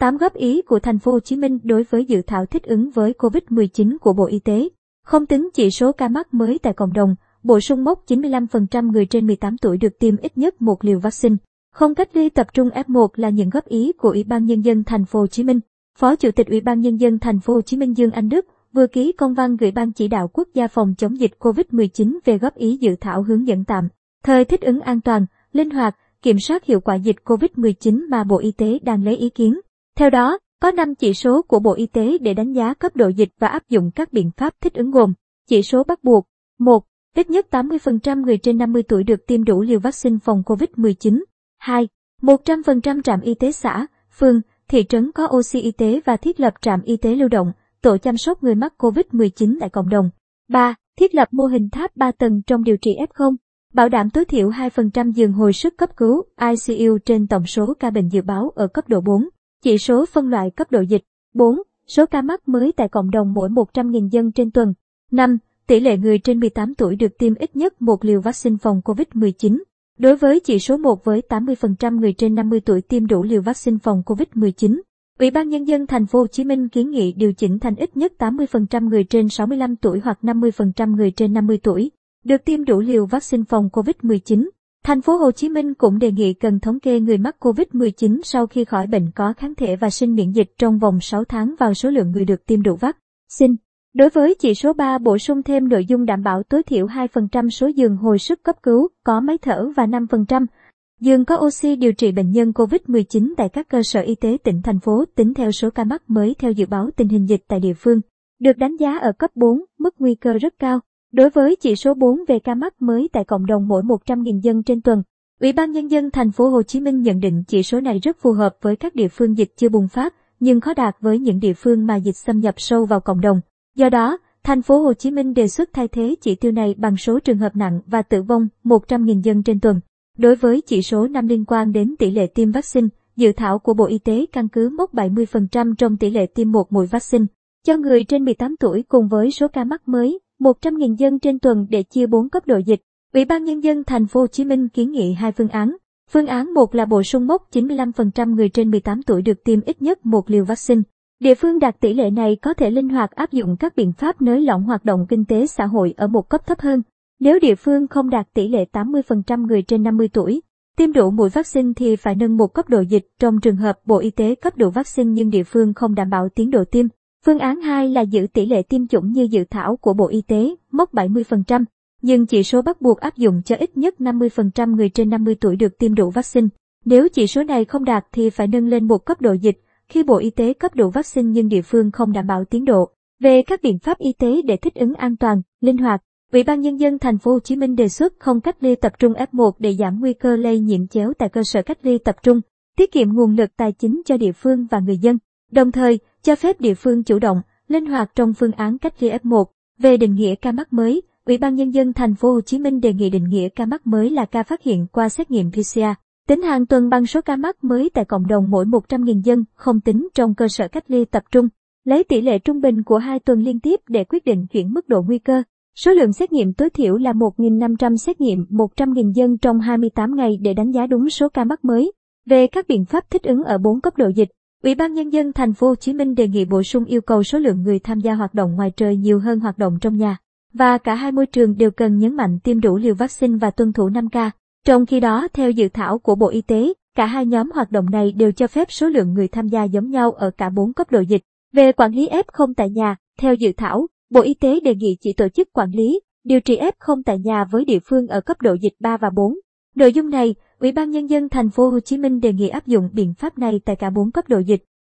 8 góp ý của thành phố Hồ Chí Minh đối với dự thảo thích ứng với COVID-19 của Bộ Y tế. Không tính chỉ số ca mắc mới tại cộng đồng, bổ sung mốc 95% người trên 18 tuổi được tiêm ít nhất một liều vaccine. Không cách ly tập trung F1 là những góp ý của Ủy ban nhân dân thành phố Hồ Chí Minh. Phó Chủ tịch Ủy ban nhân dân thành phố Hồ Chí Minh Dương Anh Đức vừa ký công văn gửi Ban chỉ đạo quốc gia phòng chống dịch COVID-19 về góp ý dự thảo hướng dẫn tạm, thời thích ứng an toàn, linh hoạt, kiểm soát hiệu quả dịch COVID-19 mà Bộ Y tế đang lấy ý kiến. Theo đó, có 5 chỉ số của Bộ Y tế để đánh giá cấp độ dịch và áp dụng các biện pháp thích ứng gồm chỉ số bắt buộc 1. Ít nhất 80% người trên 50 tuổi được tiêm đủ liều vaccine phòng COVID-19. 2. 100% trạm y tế xã, phường, thị trấn có oxy y tế và thiết lập trạm y tế lưu động, tổ chăm sóc người mắc COVID-19 tại cộng đồng. 3. Thiết lập mô hình tháp 3 tầng trong điều trị F0, bảo đảm tối thiểu 2% giường hồi sức cấp cứu ICU trên tổng số ca bệnh dự báo ở cấp độ 4. Chỉ số phân loại cấp độ dịch. 4. Số ca mắc mới tại cộng đồng mỗi 100.000 dân trên tuần. 5. Tỷ lệ người trên 18 tuổi được tiêm ít nhất một liều vaccine phòng COVID-19. Đối với chỉ số 1 với 80% người trên 50 tuổi tiêm đủ liều vaccine phòng COVID-19. Ủy ban nhân dân thành phố Hồ Chí Minh kiến nghị điều chỉnh thành ít nhất 80% người trên 65 tuổi hoặc 50% người trên 50 tuổi được tiêm đủ liều vaccine phòng COVID-19. Thành phố Hồ Chí Minh cũng đề nghị cần thống kê người mắc COVID-19 sau khi khỏi bệnh có kháng thể và sinh miễn dịch trong vòng 6 tháng vào số lượng người được tiêm đủ vaccine. Đối với chỉ số 3 bổ sung thêm nội dung đảm bảo tối thiểu 2% số giường hồi sức cấp cứu có máy thở và 5% giường có oxy điều trị bệnh nhân COVID-19 tại các cơ sở y tế tỉnh thành phố tính theo số ca mắc mới theo dự báo tình hình dịch tại địa phương, được đánh giá ở cấp 4, mức nguy cơ rất cao. Đối với chỉ số 4 về ca mắc mới tại cộng đồng mỗi 100.000 dân trên tuần, Ủy ban nhân dân thành phố Hồ Chí Minh nhận định chỉ số này rất phù hợp với các địa phương dịch chưa bùng phát, nhưng khó đạt với những địa phương mà dịch xâm nhập sâu vào cộng đồng. Do đó, thành phố Hồ Chí Minh đề xuất thay thế chỉ tiêu này bằng số trường hợp nặng và tử vong 100.000 dân trên tuần. Đối với chỉ số năm liên quan đến tỷ lệ tiêm vaccine, dự thảo của Bộ Y tế căn cứ mốc 70% trong tỷ lệ tiêm một mũi vaccine cho người trên 18 tuổi cùng với số ca mắc mới 100.000 dân trên tuần để chia 4 cấp độ dịch. Ủy ban nhân dân thành phố Hồ Chí Minh kiến nghị hai phương án. Phương án 1 là bổ sung mốc 95% người trên 18 tuổi được tiêm ít nhất một liều vaccine. Địa phương đạt tỷ lệ này có thể linh hoạt áp dụng các biện pháp nới lỏng hoạt động kinh tế xã hội ở một cấp thấp hơn. Nếu địa phương không đạt tỷ lệ 80% người trên 50 tuổi, tiêm đủ mũi vaccine thì phải nâng một cấp độ dịch trong trường hợp Bộ Y tế cấp đủ vaccine nhưng địa phương không đảm bảo tiến độ tiêm. Phương án 2 là giữ tỷ lệ tiêm chủng như dự thảo của Bộ Y tế, mốc 70%, nhưng chỉ số bắt buộc áp dụng cho ít nhất 50% người trên 50 tuổi được tiêm đủ vaccine. Nếu chỉ số này không đạt thì phải nâng lên một cấp độ dịch, khi Bộ Y tế cấp đủ vaccine nhưng địa phương không đảm bảo tiến độ. Về các biện pháp y tế để thích ứng an toàn, linh hoạt, Ủy ban nhân dân thành phố Hồ Chí Minh đề xuất không cách ly tập trung F1 để giảm nguy cơ lây nhiễm chéo tại cơ sở cách ly tập trung, tiết kiệm nguồn lực tài chính cho địa phương và người dân. Đồng thời, cho phép địa phương chủ động, linh hoạt trong phương án cách ly F1. Về định nghĩa ca mắc mới, Ủy ban nhân dân thành phố Hồ Chí Minh đề nghị định nghĩa ca mắc mới là ca phát hiện qua xét nghiệm PCR. Tính hàng tuần bằng số ca mắc mới tại cộng đồng mỗi 100.000 dân, không tính trong cơ sở cách ly tập trung. Lấy tỷ lệ trung bình của hai tuần liên tiếp để quyết định chuyển mức độ nguy cơ. Số lượng xét nghiệm tối thiểu là 1.500 xét nghiệm 100.000 dân trong 28 ngày để đánh giá đúng số ca mắc mới. Về các biện pháp thích ứng ở 4 cấp độ dịch, Ủy ban nhân dân thành phố Hồ Chí Minh đề nghị bổ sung yêu cầu số lượng người tham gia hoạt động ngoài trời nhiều hơn hoạt động trong nhà và cả hai môi trường đều cần nhấn mạnh tiêm đủ liều vaccine và tuân thủ 5K. Trong khi đó, theo dự thảo của Bộ Y tế, cả hai nhóm hoạt động này đều cho phép số lượng người tham gia giống nhau ở cả bốn cấp độ dịch. Về quản lý F0 tại nhà, theo dự thảo, Bộ Y tế đề nghị chỉ tổ chức quản lý, điều trị F0 tại nhà với địa phương ở cấp độ dịch 3 và 4. Nội dung này, Ủy ban nhân dân thành phố Hồ Chí Minh đề nghị áp dụng biện pháp này tại cả 4 cấp độ dịch.